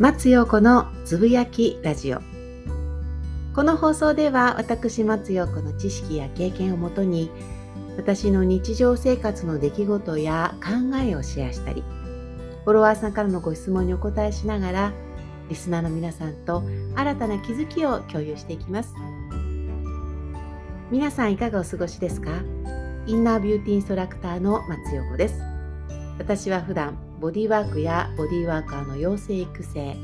松陽子のつぶやきラジオ。この放送では私松陽子の知識や経験をもとに私の日常生活の出来事や考えをシェアしたりフォロワーさんからのご質問にお答えしながらリスナーの皆さんと新たな気づきを共有していきます。皆さんいかがお過ごしですか？インナービューティーインストラクターの松陽子です。私は普段ボディワークやボディワーカーの養成育成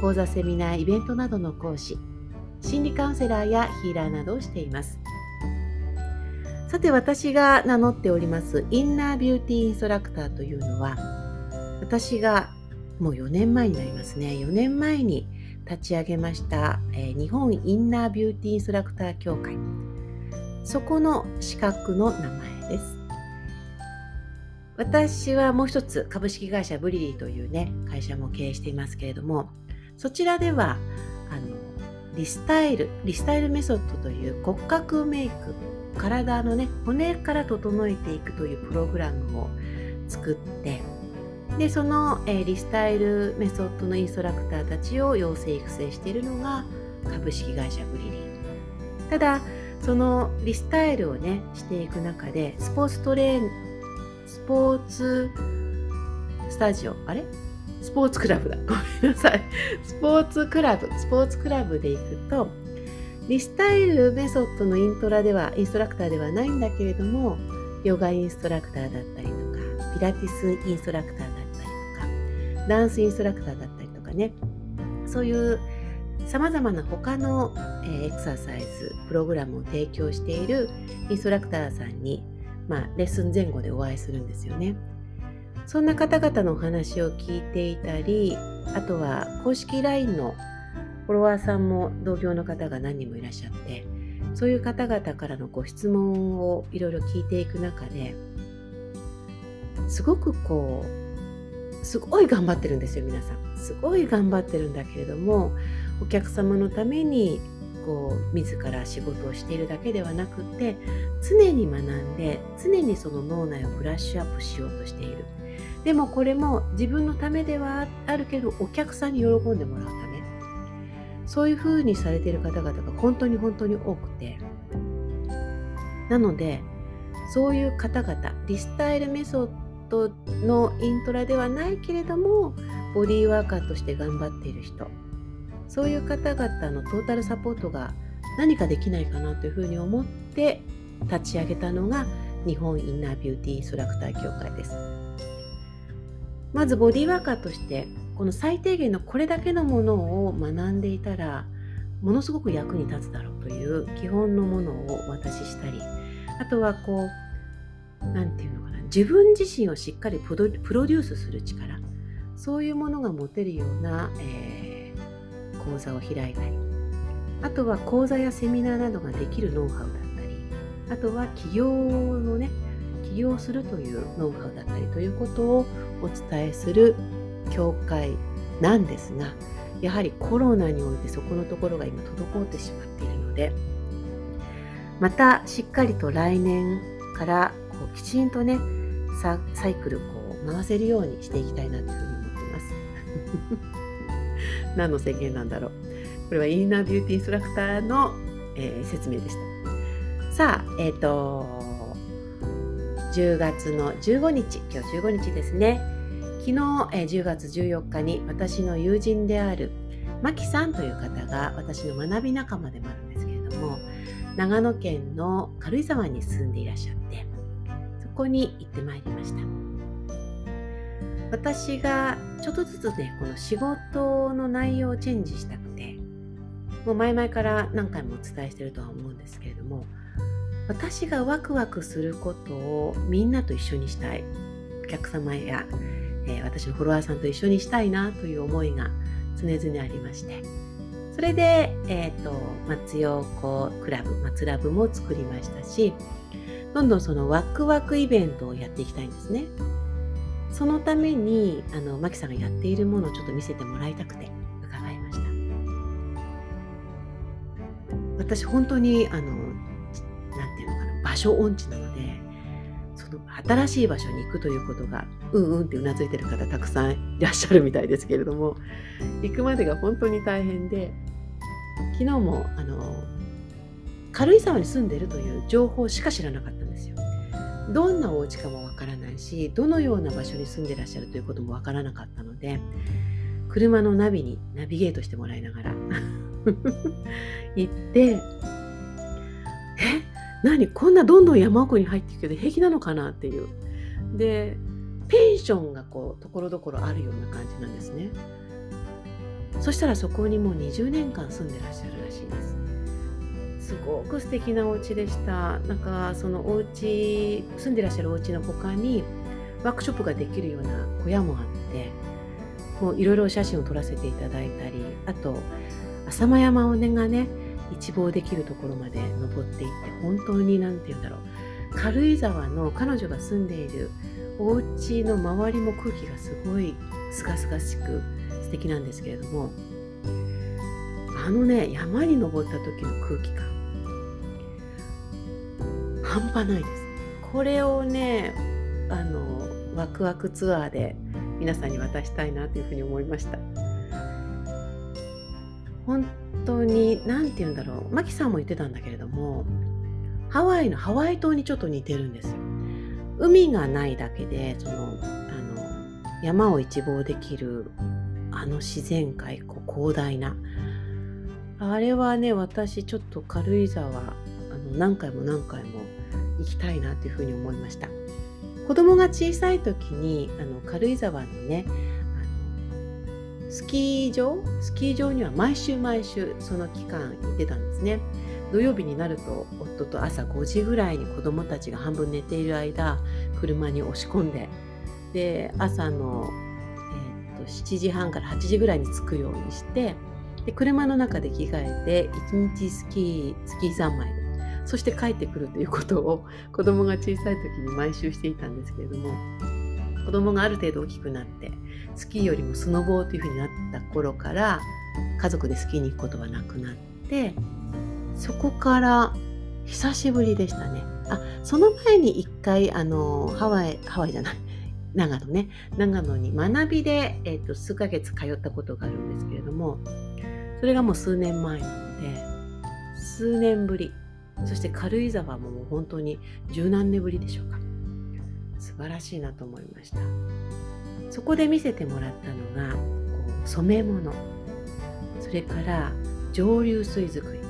講座セミナーイベントなどの講師心理カウンセラーやヒーラーなどをしています。さて私が名乗っておりますインナービューティーインストラクターというのは私がもう4年前になりますね。4年前に立ち上げました、えー、日本インナービューティーインストラクター協会。そこの資格の名前。私はもう一つ株式会社ブリリーというね会社も経営していますけれどもそちらではあのリスタイルリスタイルメソッドという骨格メイク体のね骨から整えていくというプログラムを作ってでその、えー、リスタイルメソッドのインストラクターたちを養成育成しているのが株式会社ブリリーただそのリスタイルをねしていく中でスポーツトレースポーツスタジオ、あれ？スポーツクラブだ。ごめんなさい。スポーツクラブ、スポーツクラブで行くと、リスタイルメソッドのイントラでは、インストラクターではないんだけれども、ヨガインストラクターだったりとか、ピラティスインストラクターだったりとか、ダンスインストラクターだったりとかね、そういうさまざまな他の、エクササイズ、プログラムを提供しているインストラクターさんにまあ、レッスン前後でお会いするんですよね。そんな方々のお話を聞いていたり、あとは公式 LINE のフォロワーさんも同業の方が何人もいらっしゃって、そういう方々からのご質問をいろいろ聞いていく中で、すごくこう、すごい頑張ってるんですよ、皆さん。すごい頑張ってるんだけれども、お客様のためにこう自ら仕事をしているだけではなくて常に学んで常にその脳内をブラッシュアップしようとしている。でもこれも自分のためではあるけどお客さんに喜んでもらうため。そういうふうにされている方々が本当に本当に多くて。なのでそういう方々リスタイルメソッドのイントラではないけれどもボディーワーカーとして頑張っている人そういう方々のトータルサポートが何かできないかなというふうに思って立ち上げたのが日本インナービューティーインストラクター協会です。まずボディーワーカーとしてこの最低限のこれだけのものを学んでいたらものすごく役に立つだろうという基本のものをお渡ししたりあとはこう何て言うのかな自分自身をしっかりプロデュースする力そういうものが持てるような、えー講座を開いたりあとは講座やセミナーなどができるノウハウだったりあとは起業のね起業するというノウハウだったりということをお伝えする協会なんですがやはりコロナにおいてそこのところが今滞ってしまっているのでまたしっかりと来年からこうきちんとねサイクルこう回せるようにしていきたいなというふうに思っています。何の宣言なんだろう。これはインナービューティーインストラクターの、えー、説明でした。さあ、えっ、ー、と、10月の15日、今日15日ですね。昨日、えー、10月14日に私の友人であるマキさんという方が私の学び仲間でもあるんですけれども、長野県の軽井沢に住んでいらっしゃって、そこに行ってまいりました。私がちょっとずつねこの仕事の内容をチェンジしたくてもう前々から何回もお伝えしてるとは思うんですけれども私がワクワクすることをみんなと一緒にしたいお客様や、えー、私のフォロワーさんと一緒にしたいなという思いが常々ありましてそれで、えっ、ー、と松陽子クラブ松ラブも作りましたしどんどんそのワクワクイベントをやっていきたいんですね。そのためにあのマキさんがやっているものをちょっと見せてもらいたくて伺いました私本当にあのなんていうのかな場所音痴なのでその新しい場所に行くということがうんうんってうなずいてる方たくさんいらっしゃるみたいですけれども行くまでが本当に大変で昨日もあの軽井沢に住んでるという情報しか知らなかったんですよ。どんなお家かもしどのような場所に住んでらっしゃるということもわからなかったので車のナビにナビゲートしてもらいながら 行ってえ？何？こんなどんどん山奥に入っていくけど平気なのかな？っていう。でペンションがこうところどころあるような感じなんですね。そしたらそこにもう20年間住んでらっしゃるらしいです。すごく素敵なお家でした。なんかそのお家住んでらっしゃるお家の他にワークショップができるような小屋もあってもういろいろ写真を撮らせていただいたりあと浅間山尾根がね一望できるところまで登っていって本当に何て言うんだろう。軽井沢の彼女が住んでいるお家の周りも空気がすごいすがすがしく素敵なんですけれどもあのね山に登った時の空気感半端ないです。これをねあのワクワクツアーで皆さんに渡したいなというふうに思いました。本当に何て言うんだろう。マキさんも言ってたんだけれどもハワイのハワイ島にちょっと似てるんですよ。海がないだけでそのあの山を一望できるあの自然界こう広大な。あれはね私ちょっと軽井沢あの何回も何回も行きたいなというふうに思いました。子供が小さい時にあの軽井沢のねあのスキー場？スキー場には毎週毎週その期間行ってたんですね。土曜日になると夫と朝5時ぐらいに子供たちが半分寝ている間車に押し込んでで朝のと7時半から8時ぐらいに着くようにしてで車の中で着替えて1日スキースキー三昧そして帰ってくるということを 子供が小さい時に毎週していたんですけれども子供がある程度大きくなってスキーよりもスノボーというふうになった頃から家族でスキーに行くことはなくなってそこから久しぶりでしたね。あその前に一回あのハワイハワイじゃない長野ね。長野に学びで、えーと、数ヶ月通ったことがあるんですけれどもそれがもう数年前なので数年ぶり。そして軽井沢ももう本当に十何年ぶりでしょうか。素晴らしいなと思いました。そこで見せてもらったのがこう染め物。それから蒸留水作り。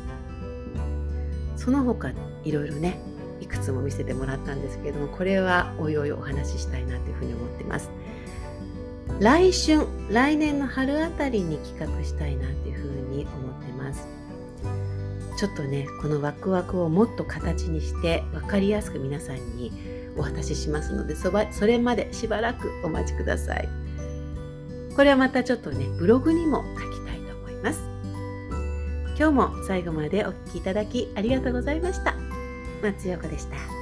その他いろいろねいくつも見せてもらったんですけれどもこれはおいおいお話ししたいなというふうに思ってます。来春来年の春あたりに企画したいなというふうに思ってます。ちょっとねこのワクワクをもっと形にして分かりやすく皆さんにお渡ししますのでそばそれまでしばらくお待ちくださいこれはまたちょっとねブログにも書きたいと思います今日も最後までお聴きいただきありがとうございました。松横でした。